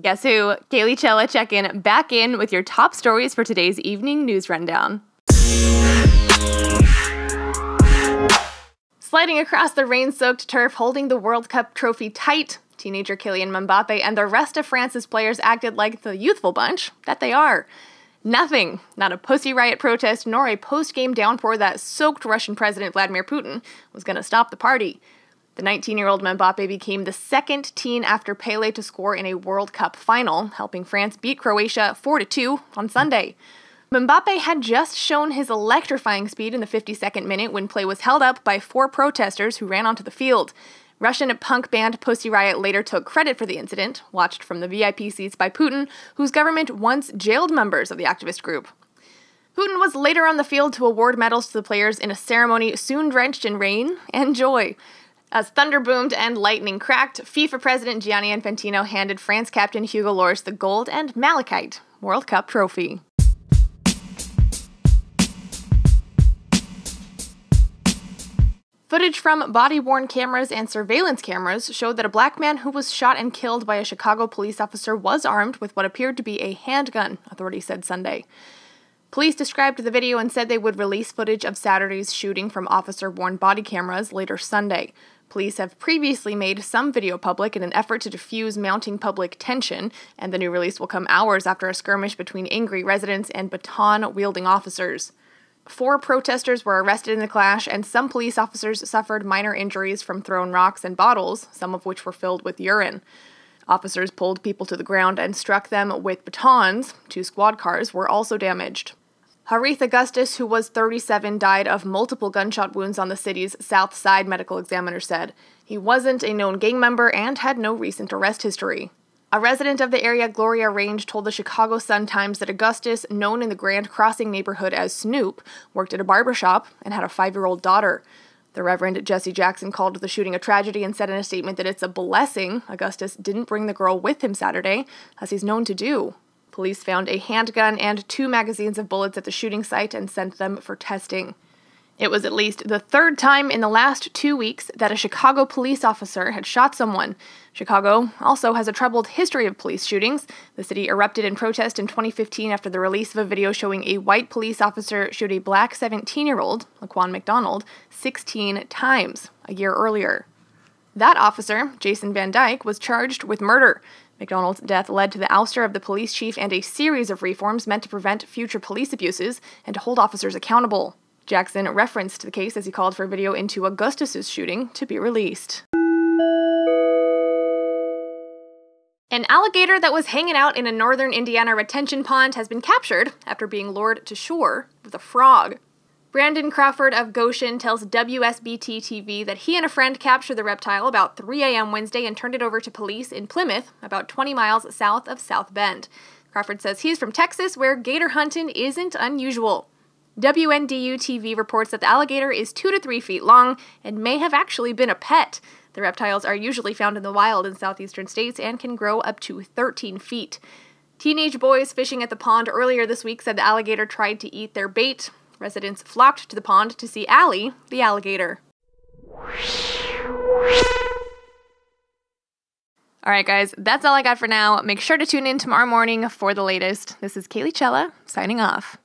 Guess who? Kaylee Chella check in back in with your top stories for today's evening news rundown. Sliding across the rain soaked turf, holding the World Cup trophy tight, teenager Kylian Mbappe and the rest of France's players acted like the youthful bunch that they are. Nothing, not a pussy riot protest, nor a post game downpour that soaked Russian President Vladimir Putin, was going to stop the party. The 19 year old Mbappe became the second teen after Pele to score in a World Cup final, helping France beat Croatia 4 2 on Sunday. Mbappe had just shown his electrifying speed in the 52nd minute when play was held up by four protesters who ran onto the field. Russian punk band Pussy Riot later took credit for the incident, watched from the VIP seats by Putin, whose government once jailed members of the activist group. Putin was later on the field to award medals to the players in a ceremony soon drenched in rain and joy. As thunder boomed and lightning cracked, FIFA President Gianni Infantino handed France captain Hugo Lloris the gold and malachite World Cup trophy. Footage from body worn cameras and surveillance cameras showed that a black man who was shot and killed by a Chicago police officer was armed with what appeared to be a handgun, authorities said Sunday. Police described the video and said they would release footage of Saturday's shooting from officer worn body cameras later Sunday. Police have previously made some video public in an effort to diffuse mounting public tension, and the new release will come hours after a skirmish between angry residents and baton wielding officers. Four protesters were arrested in the clash, and some police officers suffered minor injuries from thrown rocks and bottles, some of which were filled with urine. Officers pulled people to the ground and struck them with batons. Two squad cars were also damaged. Harith Augustus, who was 37, died of multiple gunshot wounds on the city's south side, medical examiner said. He wasn't a known gang member and had no recent arrest history. A resident of the area, Gloria Range, told the Chicago Sun-Times that Augustus, known in the Grand Crossing neighborhood as Snoop, worked at a barber shop and had a five year old daughter. The Reverend Jesse Jackson called the shooting a tragedy and said in a statement that it's a blessing Augustus didn't bring the girl with him Saturday, as he's known to do. Police found a handgun and two magazines of bullets at the shooting site and sent them for testing. It was at least the third time in the last two weeks that a Chicago police officer had shot someone. Chicago also has a troubled history of police shootings. The city erupted in protest in 2015 after the release of a video showing a white police officer shoot a black 17 year old, Laquan McDonald, 16 times a year earlier. That officer, Jason Van Dyke, was charged with murder. McDonald's death led to the ouster of the police chief and a series of reforms meant to prevent future police abuses and to hold officers accountable. Jackson referenced the case as he called for video into Augustus's shooting to be released. An alligator that was hanging out in a northern Indiana retention pond has been captured after being lured to shore with a frog. Brandon Crawford of Goshen tells WSBT TV that he and a friend captured the reptile about 3 a.m. Wednesday and turned it over to police in Plymouth, about 20 miles south of South Bend. Crawford says he's from Texas, where gator hunting isn't unusual. WNDU TV reports that the alligator is 2 to 3 feet long and may have actually been a pet. The reptiles are usually found in the wild in southeastern states and can grow up to 13 feet. Teenage boys fishing at the pond earlier this week said the alligator tried to eat their bait. Residents flocked to the pond to see Allie, the alligator. All right, guys, that's all I got for now. Make sure to tune in tomorrow morning for the latest. This is Kaylee Chella signing off.